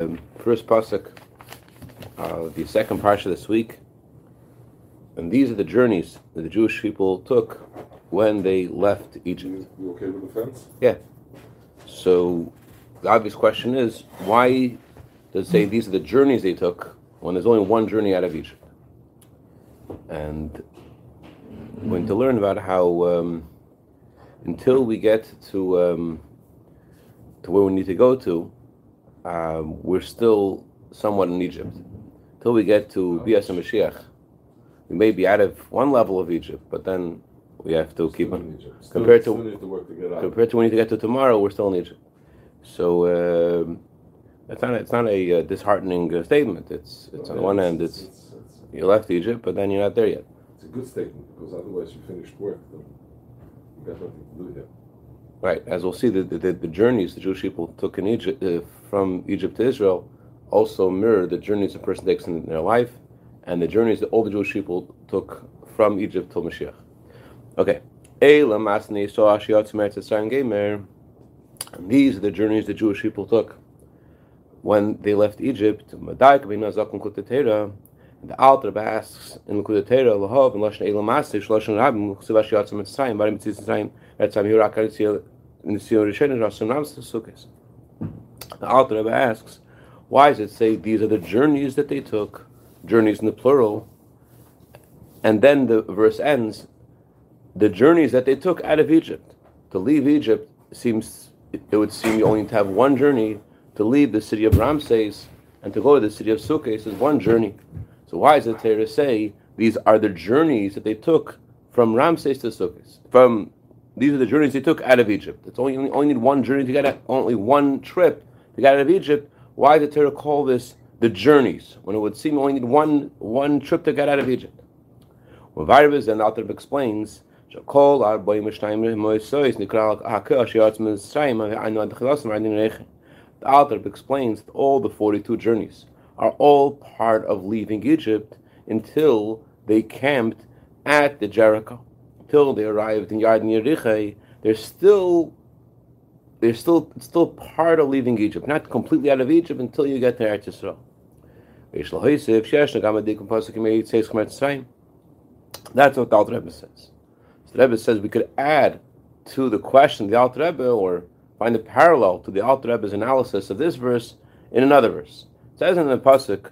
Um, first pasuk, uh, the second parsha this week, and these are the journeys that the Jewish people took when they left Egypt. You, you okay with the fence? Yeah. So the obvious question is, why does it say these are the journeys they took when there's only one journey out of Egypt? And we're going to learn about how um, until we get to um, to where we need to go to, um, we're still somewhat in Egypt. Till we get to Bias and Mashiach, we may be out of one level of Egypt, but then we have to keep on. Still, compared to- still need to work to get out. Compared to when you get to tomorrow, we're still in Egypt. So um, it's not it's not a uh, disheartening uh, statement. It's it's on Yeah, one hand, it's it's, it's, you left Egypt, but then you're not there yet. it's a good statement because otherwise you finished work. Then you got nothing to do here. Right, as we'll see, the, the, the journeys the Jewish people took in Egypt uh, from Egypt to Israel also mirror the journeys a person takes in their life, and the journeys that all the Jewish people took from Egypt till Mashiach. Okay. And these are the journeys the Jewish people took when they left Egypt. The Rebbe asks in Kutetera Lahov and Lashon Shloshan Rabbim Chsiv Ashiyat Sumer Tzitzayin Barim Tzitzayin The Rebbe asks, why does it say these are the journeys that they took, journeys in the plural, and then the verse ends, the journeys that they took out of Egypt. To leave Egypt seems, it would seem you only to have one journey. To leave the city of Ramses and to go to the city of Sukkot is one journey. So why is it there to say these are the journeys that they took from Ramses to Sukkot? From these are the journeys they took out of Egypt. It's only only, only need one journey to get out, only one trip to get out of Egypt. Why did Torah call this the journeys when it would seem only need one one trip to get out of Egypt? Well, Rebbe explains. The Rebbe explains that all the forty-two journeys are all part of leaving Egypt until they camped at the Jericho, until they arrived in Yarden Yerichai. They're still they're still still part of leaving Egypt, not completely out of Egypt until you get to Eretz. That's what the Alter Rebbe says. So the Rebbe says we could add to the question the Alter Rebbe or find a parallel to the Alter Rebbe's analysis of this verse in another verse. It says in the pasuk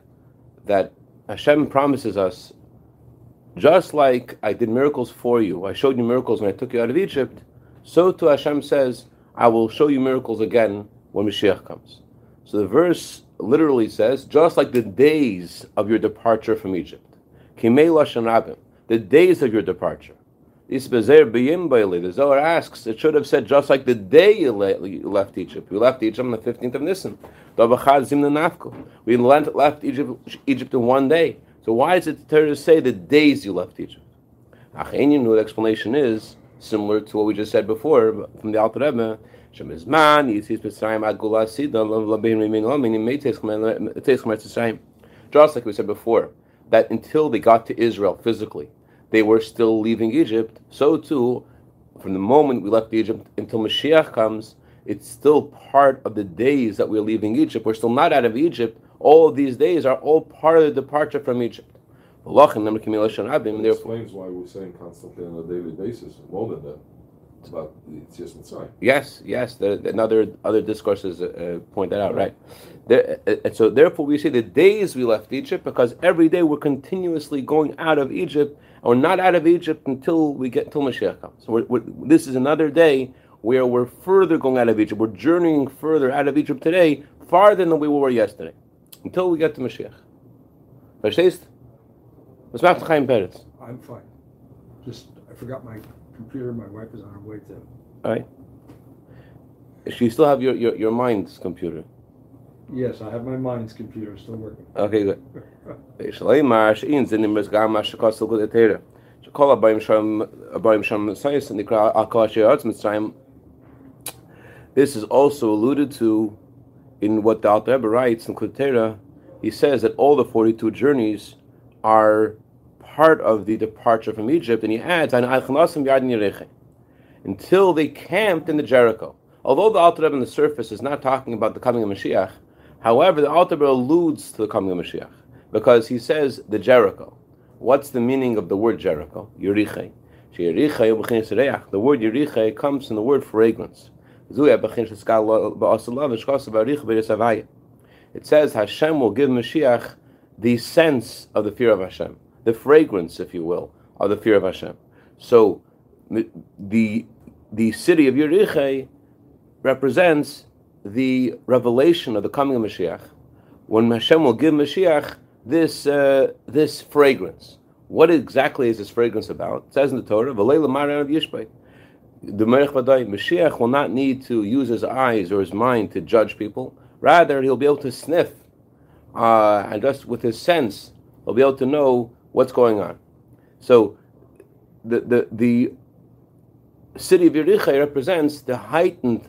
that Hashem promises us, just like I did miracles for you, I showed you miracles when I took you out of Egypt, so too Hashem says, I will show you miracles again when Mashiach comes. So the verse literally says, just like the days of your departure from Egypt, the days of your departure. The Zohar asks, it should have said just like the day you, le- you left Egypt. We left Egypt on the 15th of Nisan. We left Egypt, Egypt in one day. So why is it to say the days you left Egypt? Achenim, the explanation is similar to what we just said before from the Alter Rebbe. Shemizman, Yitzis Mitzrayim, Ad Gula Sida, Labim Rimin Lamin, Meites Mitzrayim. Just like we said before, that until they got to Israel physically, they were still leaving Egypt. So too, from the moment we left Egypt until Mashiach comes, it's still part of the days that we're leaving Egypt. We're still not out of Egypt. All of these days are all part of the departure from Egypt. Therefore, explains why we're saying constantly on a daily basis, more than that, about it's just inside. Yes, yes. The, the, another other discourses uh, point that out, right? There, uh, so therefore, we say the days we left Egypt because every day we're continuously going out of Egypt, and we're not out of Egypt until we get until Mashiach comes. So we're, we're, this is another day where we're further going out of Egypt. We're journeying further out of Egypt today, farther than we were yesterday, until we get to Mashiach. Verstehst? Was macht Chaim Peretz? I'm fine. Just, I forgot my computer, my wife is on her way to. All right. So you still have your, your, your mind's computer. Yes, I have my mind's computer still working. Okay, good. Shleimar shein zinim mesgam ma shekosel good etera. Shekol abayim sham abayim sham sayis and nikra akal sheyatz mitzrayim. This is also alluded to in what the Alter Rebbe writes in Kutera. He says that all the forty-two journeys are part of the departure from Egypt, and he adds, until they camped in the Jericho. Although the Alter Rebbe on the surface is not talking about the coming of Mashiach, However, the Alter Rebbe alludes to the coming of Mashiach because he says the Jericho. What's the meaning of the word Jericho? Yeriche. The word Yeriche comes from the word fragrance. It says Hashem will give Mashiach the sense of the fear of Hashem, the fragrance, if you will, of the fear of Hashem. So the the city of Yeriche represents the revelation of the coming of Mashiach. When Hashem will give Mashiach this uh, this fragrance. What exactly is this fragrance about? It says in the Torah, "V'leila maran of Yishbei." The Mashiach will not need to use his eyes or his mind to judge people. Rather, he'll be able to sniff, uh, and just with his sense, he'll be able to know what's going on. So, the the the city of Yerichai represents the heightened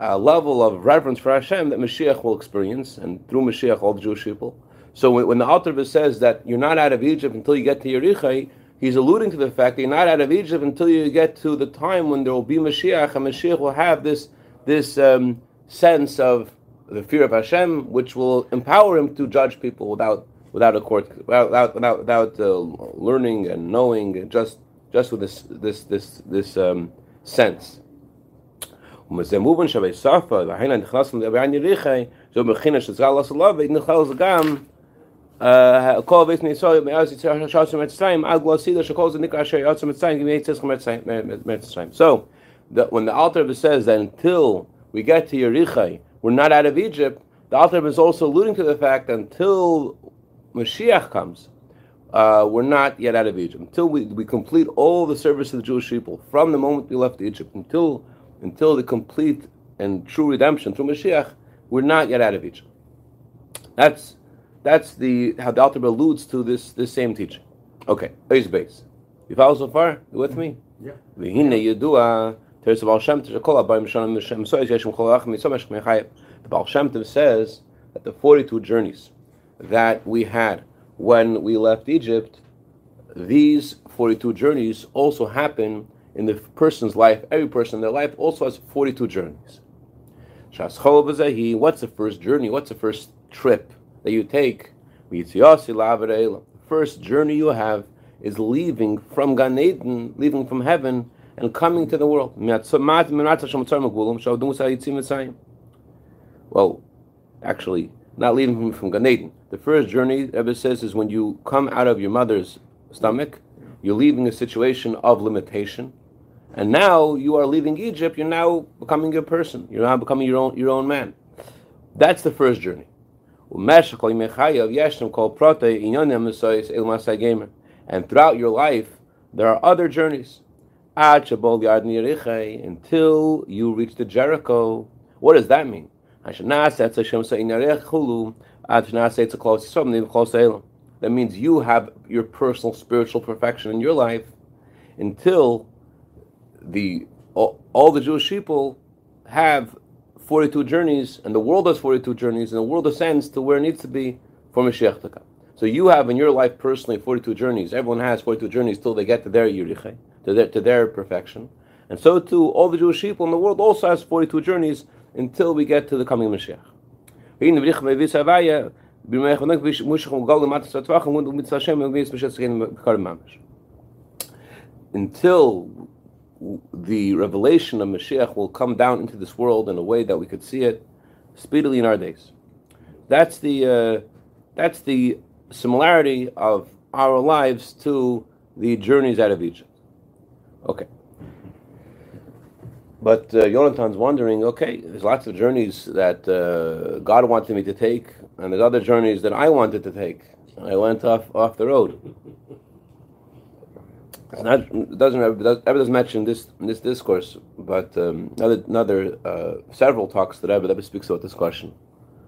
uh, level of reverence for Hashem that Mashiach will experience, and through Mashiach, all the Jewish people. So when, when the Alter says that you're not out of Egypt until you get to Yerichai, he's alluding to the fact that you're not out of Egypt until you get to the time when there will be Mashiach, and Mashiach will have this this um, sense of the fear of Hashem, which will empower him to judge people without without a court, without without without uh, learning and knowing, and just just with this this this this um, sense. וזה מובן שבסופה, והיינה נכנס לבעין יריחי, זו מכינה שצריכה לעשות לו, ונכלל זה גם כל בית ישראל מאז יציאה של ארץ מצרים עד גלוסידה שכל זה נקרא אשר יוצא מצרים גם יצא מצרים. So, the, when the Alter says that until we get to Yerichai, we're not out of Egypt, the Alter is also alluding to the fact that until Mashiach comes, uh, we're not yet out of Egypt. Until we, we complete all the service of the Jewish people, from the moment we left Egypt until until the complete and true redemption through Mashiach, we're not yet out of Egypt. That's that's the how the Alter alludes to this this same teaching. Okay, base base. You follow so far? You with me? Yeah. The Baal Shem Tov says that the 42 journeys that we had when we left Egypt, these 42 journeys also happen in the person's life. Every person in their life also has 42 journeys. What's the first journey? What's the first trip that you take? The first journey you have is leaving from Gan Eden, leaving from heaven, and coming to the world. Well, actually, not leaving from Gan Eden. The first journey, Rebbe says, is when you come out of your mother's stomach, you're leaving a situation of limitation, and now you are leaving Egypt, you're now becoming a person. You're now becoming your own your own man. That's the first journey. And throughout your life, there are other journeys. Until you reach the Jericho. What does that mean? That means you have your personal spiritual perfection in your life until the all, all, the Jewish people have 42 journeys, and the world has 42 journeys, and the world ascends to where it needs to be for Mashiach to come. So you have in your life personally 42 journeys. Everyone has 42 journeys till they get to their Yeriche, to their, to their perfection. And so too, all the Jewish people in the world also has 42 journeys until we get to the coming Mashiach. Until the revelation of Mashiach will come down into this world in a way that we could see it speedily in our days. That's the uh, that's the similarity of our lives to the journeys out of Egypt. Okay. But uh, Jonathan's wondering, okay, there's lots of journeys that uh, God wanted me to take, and there's other journeys that I wanted to take. I went off off the road. Not it doesn't ever doesn't mention this in this discourse, but um, another another uh, several talks that ever that speaks about this question.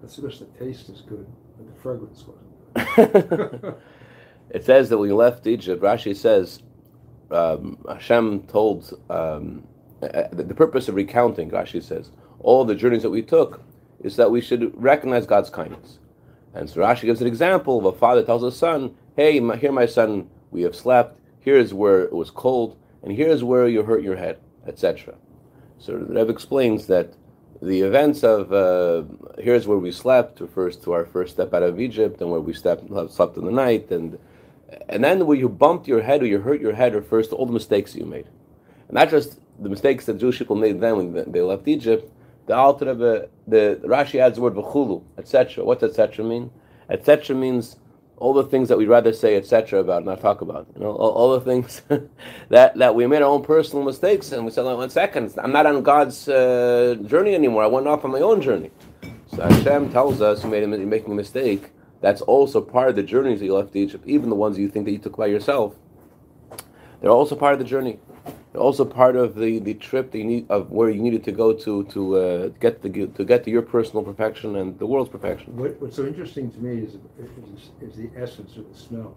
That's because the taste is good, but the fragrance was. it says that when we left Egypt, Rashi says um, Hashem told um, uh, the, the purpose of recounting. Rashi says all the journeys that we took is that we should recognize God's kindness. And so Rashi gives an example of a father tells his son, "Hey, my, here, my son, we have slept." Here's where it was cold, and here's where you hurt your head, etc. So the explains that the events of uh, here's where we slept refers to our first step out of Egypt, and where we slept slept in the night, and and then where you bumped your head or you hurt your head refers to all the mistakes you made, and not just the mistakes that Jewish people made then when they left Egypt. The Alter Rebbe, the Rashi adds the word v'chulu, etc. What's etc. mean? Etc. means all the things that we'd rather say etc. about, not talk about. You know, all, all the things that, that we made our own personal mistakes, and we said, one second, I'm not on God's uh, journey anymore. I went off on my own journey. So Hashem tells us you made a, making a mistake. That's also part of the journeys that you left Egypt, even the ones you think that you took by yourself. They're also part of the journey. Also part of the, the trip that you need of where you needed to go to to uh, get the to get to your personal perfection and the world's perfection. What, what's so interesting to me is, is, is the essence of the smell,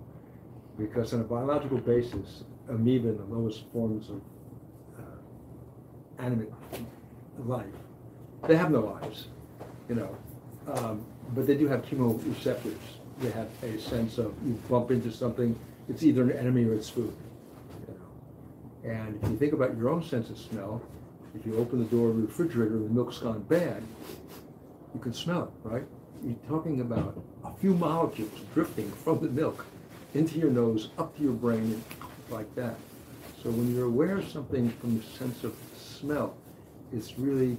because on a biological basis, amoeba, and the lowest forms of uh, animate life, they have no lives, you know, um, but they do have chemoreceptors. They have a sense of you bump into something, it's either an enemy or it's food. And if you think about your own sense of smell, if you open the door of the refrigerator and the milk's gone bad, you can smell it, right? You're talking about a few molecules drifting from the milk into your nose, up to your brain, like that. So when you're aware of something from the sense of smell, it's really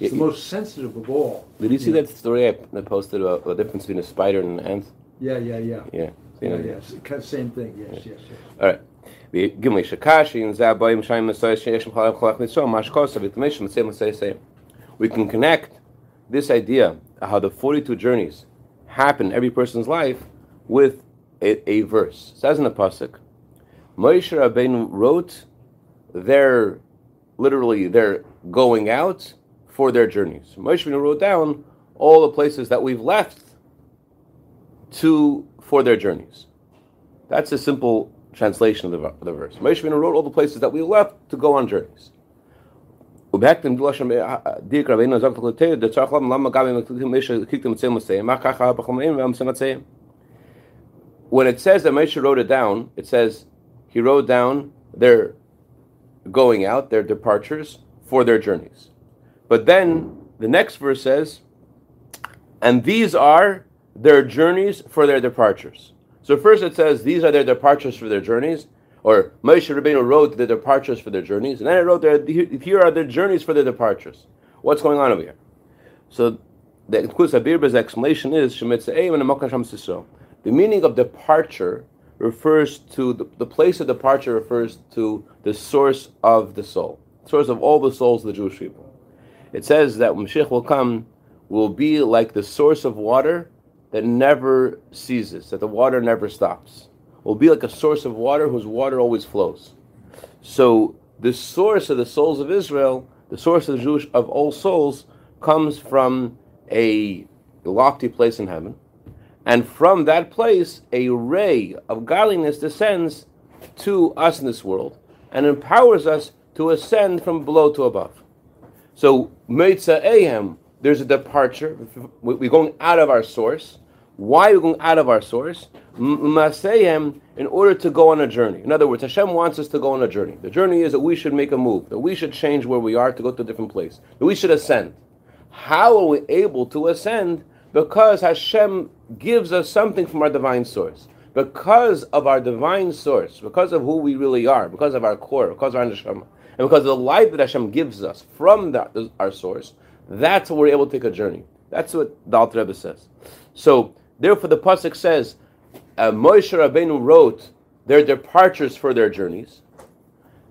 it's the most sensitive of all. Did you see that story I posted about the difference between a spider and an ant? Yeah, yeah, yeah. Yeah. Yeah, yes. Same thing. Yes, yes, yes. All right. Shakashi and Zabayim Shaim Masai Shesh Chalach Chalach Mitzvah Mashkosa Vitmish Mitzvah Masai Say. We can connect this idea of how the 42 journeys happen in every person's life with a, a verse. It says in the pasuk, Moshe Rabbeinu wrote their literally their going out for their journeys. Moshe Rabbeinu wrote down all the places that we've left to for their journeys. That's a simple translation of the, of the verse. Moshe Rabbeinu wrote all the places that we left to go on journeys. Eh, when it says that Moshe wrote it down, it says he wrote down their going out, their departures for their journeys. But then the next verse says, and these are their journeys for their departures. So first it says these are their departures for their journeys, or Moshe Rabbeinu wrote the departures for their journeys, and then it wrote there here are their journeys for their departures. What's going on over here? So the Kus Abirba's explanation is The meaning of departure refers to the, the place of departure refers to the source of the soul, source of all the souls of the Jewish people. It says that when Mashiach will come, will be like the source of water that never ceases, that the water never stops. Will be like a source of water whose water always flows. So the source of the souls of Israel, the source of the Jewish of all souls, comes from a lofty place in heaven. And from that place, a ray of godliness descends to us in this world and empowers us to ascend from below to above. So, Meitza Ahem, there's a departure. We're going out of our source. Why are we going out of our source? Masayim in order to go on a journey. In other words, Hashem wants us to go on a journey. The journey is that we should make a move, that we should change where we are to go to a different place, that we should ascend. How are we able to ascend? Because Hashem gives us something from our divine source. Because of our divine source, because of who we really are, because of our core, because of our neshama, and because of the light that Hashem gives us from that, our source, that's how we're able to take a journey. That's what the Alter Rebbe says. So Therefore, the pasuk says, uh, Moshe Rabbeinu wrote their departures for their journeys.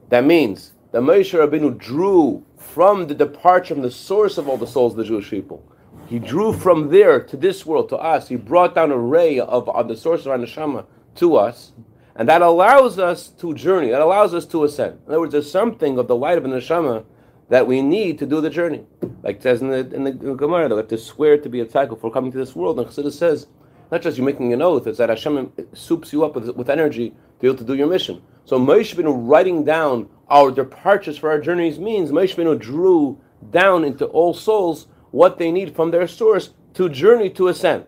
That means that Moshe Rabbeinu drew from the departure from the source of all the souls of the Jewish people. He drew from there to this world, to us. He brought down a ray of, of the source of our neshama to us, and that allows us to journey. That allows us to ascend. In other words, there's something of the light of the neshama that we need to do the journey. Like it says in the in the Gemara, that we have to swear to be a tzaddik for coming to this world. And Chassidus says not just you making an oath, it's that Hashem soups you up with, with energy to be able to do your mission. So Moshe Benu writing down our departures for our journeys means Moshe Benu drew down into all souls what they need from their source to journey to ascend.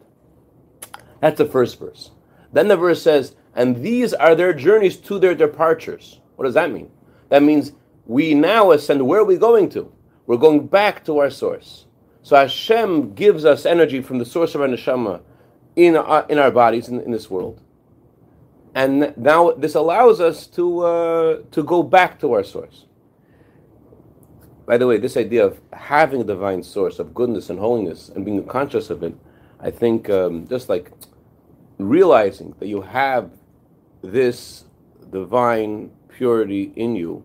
That's the first verse. Then the verse says, and these are their journeys to their departures. What does that mean? That means we now ascend. Where are we going to? we're going back to our source. So Hashem gives us energy from the source of our neshama in our, in our bodies in, in this world. And now this allows us to, uh, to go back to our source. By the way, this idea of having a divine source of goodness and holiness and being conscious of it, I think um, just like realizing that you have this divine purity in you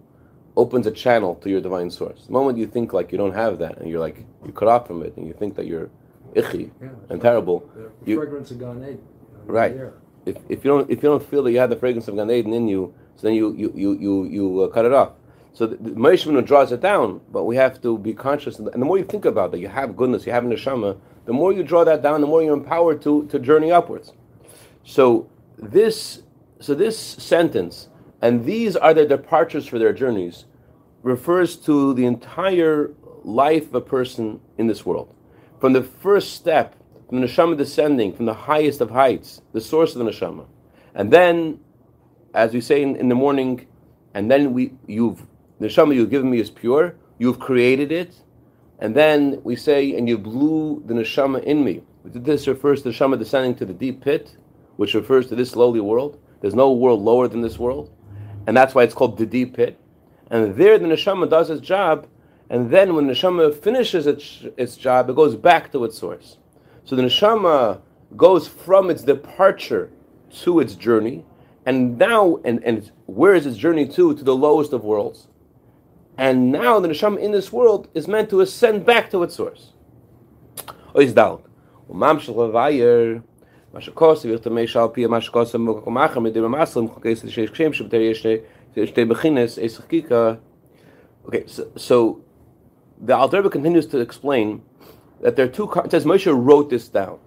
opens a channel to your divine source. The moment you think like you don't have that and you're like you cut off from it and you think that you're ichi Yeah, and terrible, The you- fragrance of Gan Eden. Right. there. if, if you don't if you don't feel that you have the fragrance of Gan Eden in you, so then you you you you, you uh, cut it off. So the, the Moshe draws it down, but we have to be conscious. And the more you think about that, you have goodness, you have neshama. The more you draw that down, the more you're empowered to to journey upwards. So this so this sentence, and these are their departures for their journeys, refers to the entire life of a person in this world. From the first step, from the neshama descending from the highest of heights, the source of the neshama, and then, as we say in, in the morning, and then we you've the neshama you've given me is pure. You've created it, and then we say, and you blew the neshama in me. This refers to the neshama descending to the deep pit, which refers to this lowly world. There's no world lower than this world, and that's why it's called the deep pit. And there, the neshama does its job, and then when the neshama finishes its, its job, it goes back to its source. So the neshama goes from its departure to its journey, and now, and, and where is its journey to? To the lowest of worlds. And now the neshama in this world is meant to ascend back to its source. Ois dalet. וממשיך לבייר, מה שכוסף, איך תמי שעל פי מה שכוסף במקום אחר, מדי במסלם, חוקי שיש קשיים, שבתר יש שתי- שתי בכינס, עשר חקיקה. Okay, so, so the Alter Rebbe continues to explain that there are two. It says Moshe wrote this down.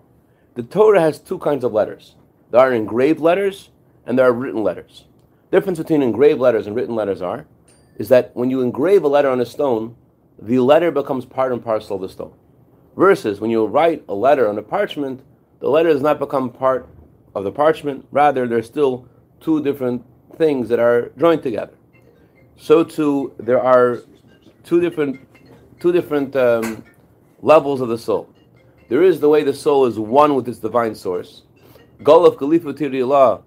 The Torah has two kinds of letters. There are engraved letters and there are written letters. The difference between engraved letters and written letters are, is that when you engrave a letter on a stone, the letter becomes part and parcel of the stone. Versus when you write a letter on a parchment, the letter does not become part of the parchment. Rather, there's still two different things that are joined together. So too, there are two different, two different um, levels of the soul. There is the way the soul is one with its divine source. Golaf Tiriyallah,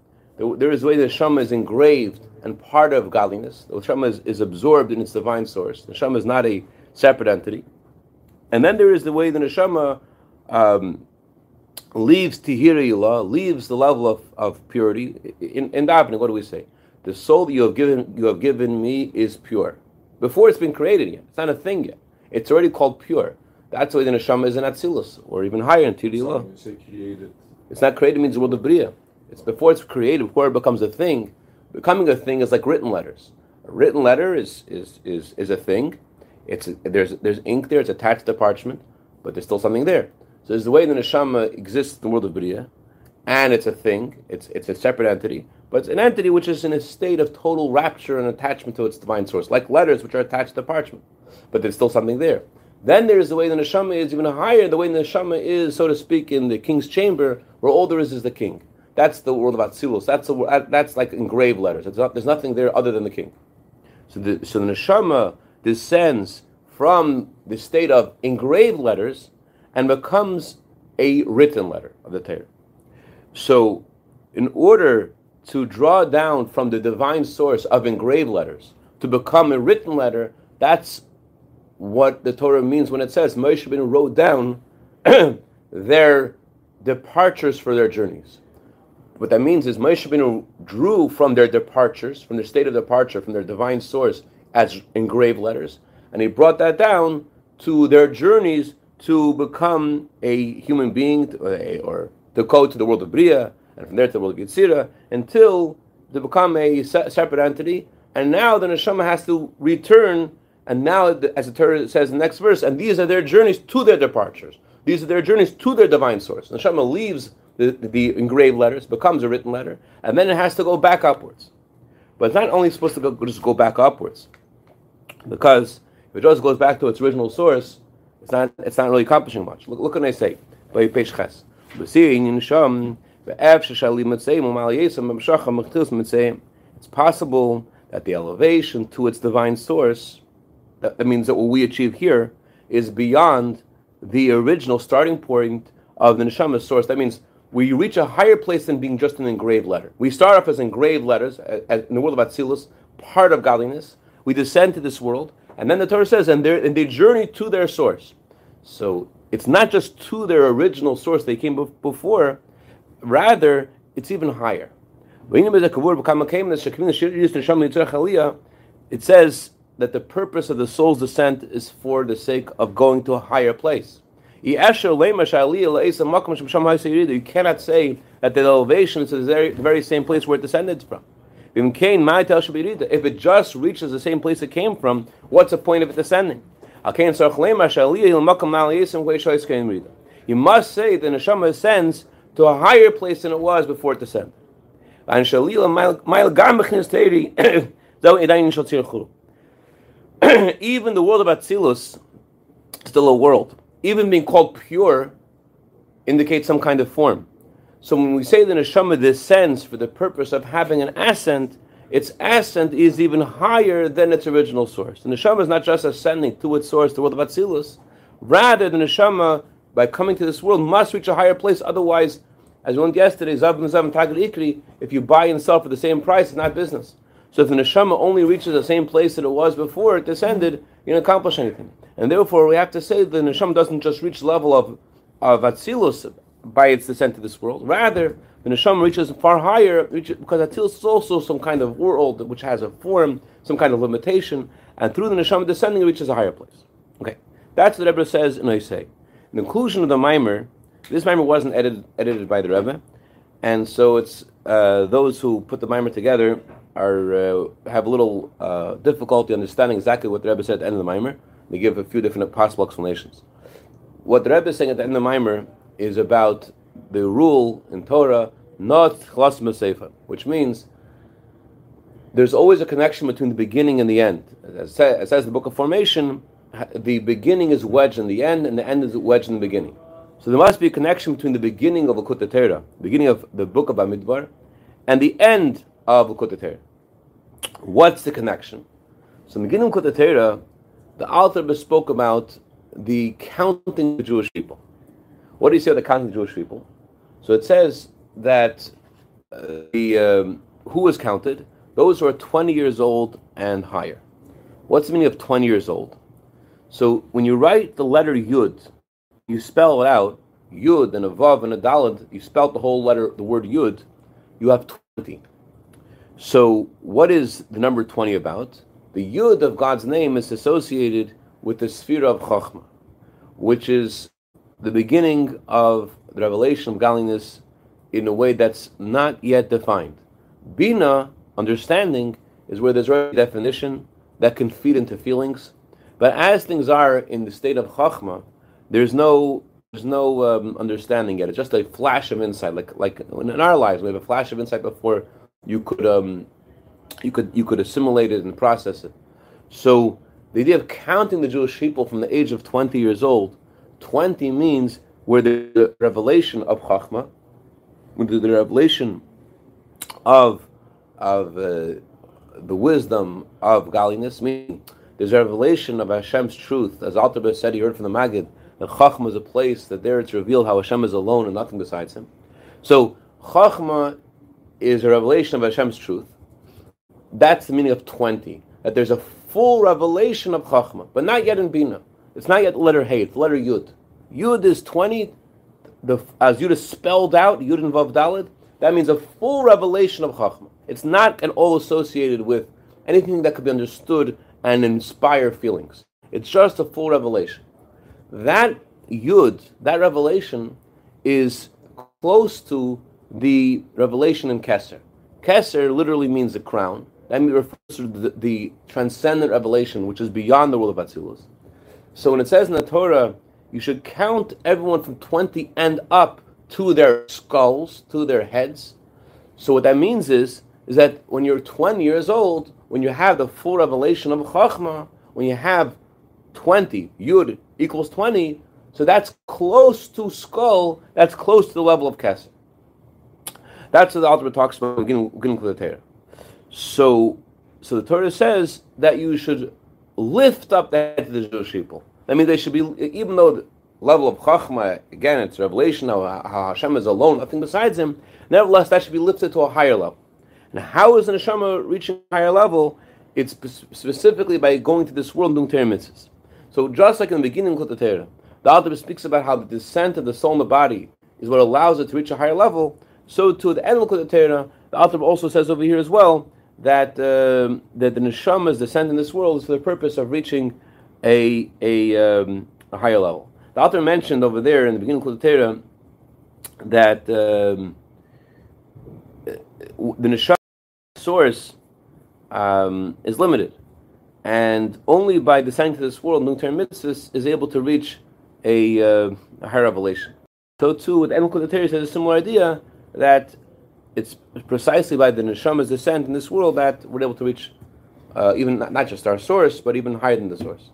there is the way the Shama is engraved and part of godliness. The Shama is, is absorbed in its divine source. The Shama is not a separate entity. And then there is the way the Neshama um, leaves Tihiriyallah, leaves the level of, of purity. In, in davening, what do we say? The soul that you have given you have given me is pure. Before it's been created yet. It's not a thing yet. It's already called pure. That's the way the neshama is in Atzilus, or even higher in Tiriyallah. When you say created, It's not created means the world of Bria. It's before it's created, before it becomes a thing. Becoming a thing is like written letters. A written letter is is is, is a thing. It's there's there's ink there. It's attached to parchment, but there's still something there. So there's the way the neshama exists in the world of Bria, and it's a thing. It's it's a separate entity, but it's an entity which is in a state of total rapture and attachment to its divine source, like letters which are attached to parchment, but there's still something there. Then there's the way the neshama is even higher. The way the neshama is, so to speak, in the king's chamber, where all there is is the king. That's the world of Atzilus. That's that's like engraved letters. Not, there's nothing there other than the king. So the, so the neshama descends from the state of engraved letters and becomes a written letter of the Torah. So, in order to draw down from the divine source of engraved letters to become a written letter, that's what the Torah means when it says Moshe Rabbeinu wrote down their departures for their journeys. What that means is Moshe Rabbeinu drew from their departures, from their state of departure, from their divine source as engraved letters, and he brought that down to their journeys to become a human being or, or to go to the world of Bria, and from there to the world of Yitzira, until they become a se- separate entity. And now the neshama has to return, and now, as the Torah says in the next verse, and these are their journeys to their departures. These are their journeys to their divine source. The neshama leaves the, the engraved letters, becomes a written letter, and then it has to go back upwards. But it's not only supposed to go, just go back upwards, because if it just goes back to its original source, it's not it's not really accomplishing much. Look, look what they say. It's possible that the elevation to its divine source that, means that what we achieve here is beyond the original starting point of the neshama source. That means we reach a higher place than being just an engraved letter. We start off as engraved letters in the world of Atzilus, part of godliness. We descend to this world, and then the Torah says, and, and they journey to their source. So it's not just to their original source they came before, rather, it's even higher. It says that the purpose of the soul's descent is for the sake of going to a higher place. You cannot say that the elevation is the very, same place where it descended from. If it just reaches the same place it came from, what's the point of it descending? You must say that the neshama ascends to a higher place than it was before it descended. Even the world of Atzilus, is still a world. Even being called pure indicates some kind of form. So when we say the neshama descends for the purpose of having an ascent, its ascent is even higher than its original source. The neshama is not just ascending to its source, the world of Atzilus. Rather, the neshama, by coming to this world, must reach a higher place. Otherwise, as we learned yesterday, Zav Zav Ikri, if you buy and sell for the same price, it's not business. So if the neshama only reaches the same place that it was before it descended, you don't accomplish anything. And therefore, we have to say the neshama doesn't just reach the level of of atzilus by its descent to this world. Rather, the neshama reaches far higher because atzilus is also some kind of world which has a form, some kind of limitation, and through the neshama descending, it reaches a higher place. Okay, that's what the Rebbe says in Isai. In the conclusion of the maamar, this maamar wasn't edited, edited by the Rebbe, and so it's uh, those who put the maamar together are uh, have a little uh, difficulty understanding exactly what the Rebbe said at the end of the maamar. They give a few different possible explanations. What the Rebbe is saying at the end of the maamar is about the rule in Torah, not chlas sefer, which means there's always a connection between the beginning and the end. As says, the book of formation, the beginning is wedged in the end, and the end is wedged in the beginning. So there must be a connection between the beginning of Likutei Torah, beginning of the book of Bamidbar, and the end of Torah. What's the connection? So in the beginning of Likutei Torah, the author spoke about the counting of the Jewish people. What do you say about the counting of the Jewish people? So it says that uh, the um, who was counted? Those who are 20 years old and higher. What's the meaning of 20 years old? So when you write the letter Yud, you spell it out, Yud and a Vav and a Dalad, you spell the whole letter, the word Yud, you have 20. So what is the number 20 about? The Yud of God's name is associated with the sphere of Chachma, which is the beginning of the revelation of godliness in a way that's not yet defined. Bina, understanding, is where there's a definition that can feed into feelings. But as things are in the state of Chachma, there's no there's no um, understanding yet. It's just a flash of insight, like like in our lives, we have a flash of insight before you could um, you could you could assimilate it and process it. So the idea of counting the Jewish people from the age of 20 years old, 20 means where the revelation of Chachma, where the revelation of of uh, the wisdom of godliness, meaning there's a revelation of Hashem's truth, as Alter said, he heard from the Maggid, that Chachma is a place that there it's revealed how Hashem is alone and nothing besides Him. So Chachma is a revelation of Hashem's truth. That's the meaning of 20. That there's a full revelation of Chachma, but not yet in Bina. It's not yet letter Hey, it's letter Yud. Yud is 20. The, as Yud is spelled out, Yud and Vav Dalid, that means a full revelation of Chachma. It's not at all associated with anything that could be understood and inspire feelings. It's just a full revelation. That Yud, that revelation, is close to the revelation in Kesser. Kesser literally means the crown. That means refers to the, the, transcendent revelation, which is beyond the world of Atzilus. So when it says in the Torah, you should count everyone from 20 and up to their skulls, to their heads. So what that means is, is that when you're 20 years old, when you have the full revelation of Chachma, when you have 20, Yud equals 20, so that's close to skull, that's close to the level of Kesser. That's what the Alter talks about. So, so the Torah says that you should lift up the head of the Jewish people. That means they should be, even though the level of Chachma, again, it's revelation of how Hashem is alone, nothing besides Him, nevertheless, that should be lifted to a higher level. And how is the neshama reaching a higher level? It's specifically by going to this world and doing Torah mitzvahs. So just like in the beginning of the Torah, the Alter speaks about how the descent of the soul in the body is what allows it to reach a higher level. So to the end of the Alter also says over here as well that uh, that the neshama's descent in this world is for the purpose of reaching a a, um, a higher level. The Alter mentioned over there in the beginning of the Torah that um, the neshama source um, is limited, and only by descending to this world, Nukter Mitzvah is able to reach a, uh, a higher revelation. So too, with Enel Kudateri says a similar idea that it's precisely by the neshama's descent in this world that we're able to reach uh, even not, not, just our source, but even higher than the source.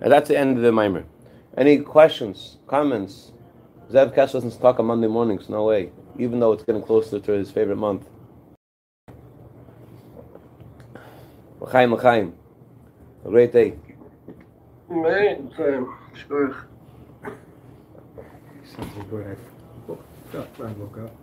And that's the end of the maamar. Any questions, comments? Zev Kess doesn't talk on Monday mornings, no way, even though it's getting closer to his favorite month. L'chaim, l'chaim. A great day. Man, sure. Sounds like what oh, I woke up.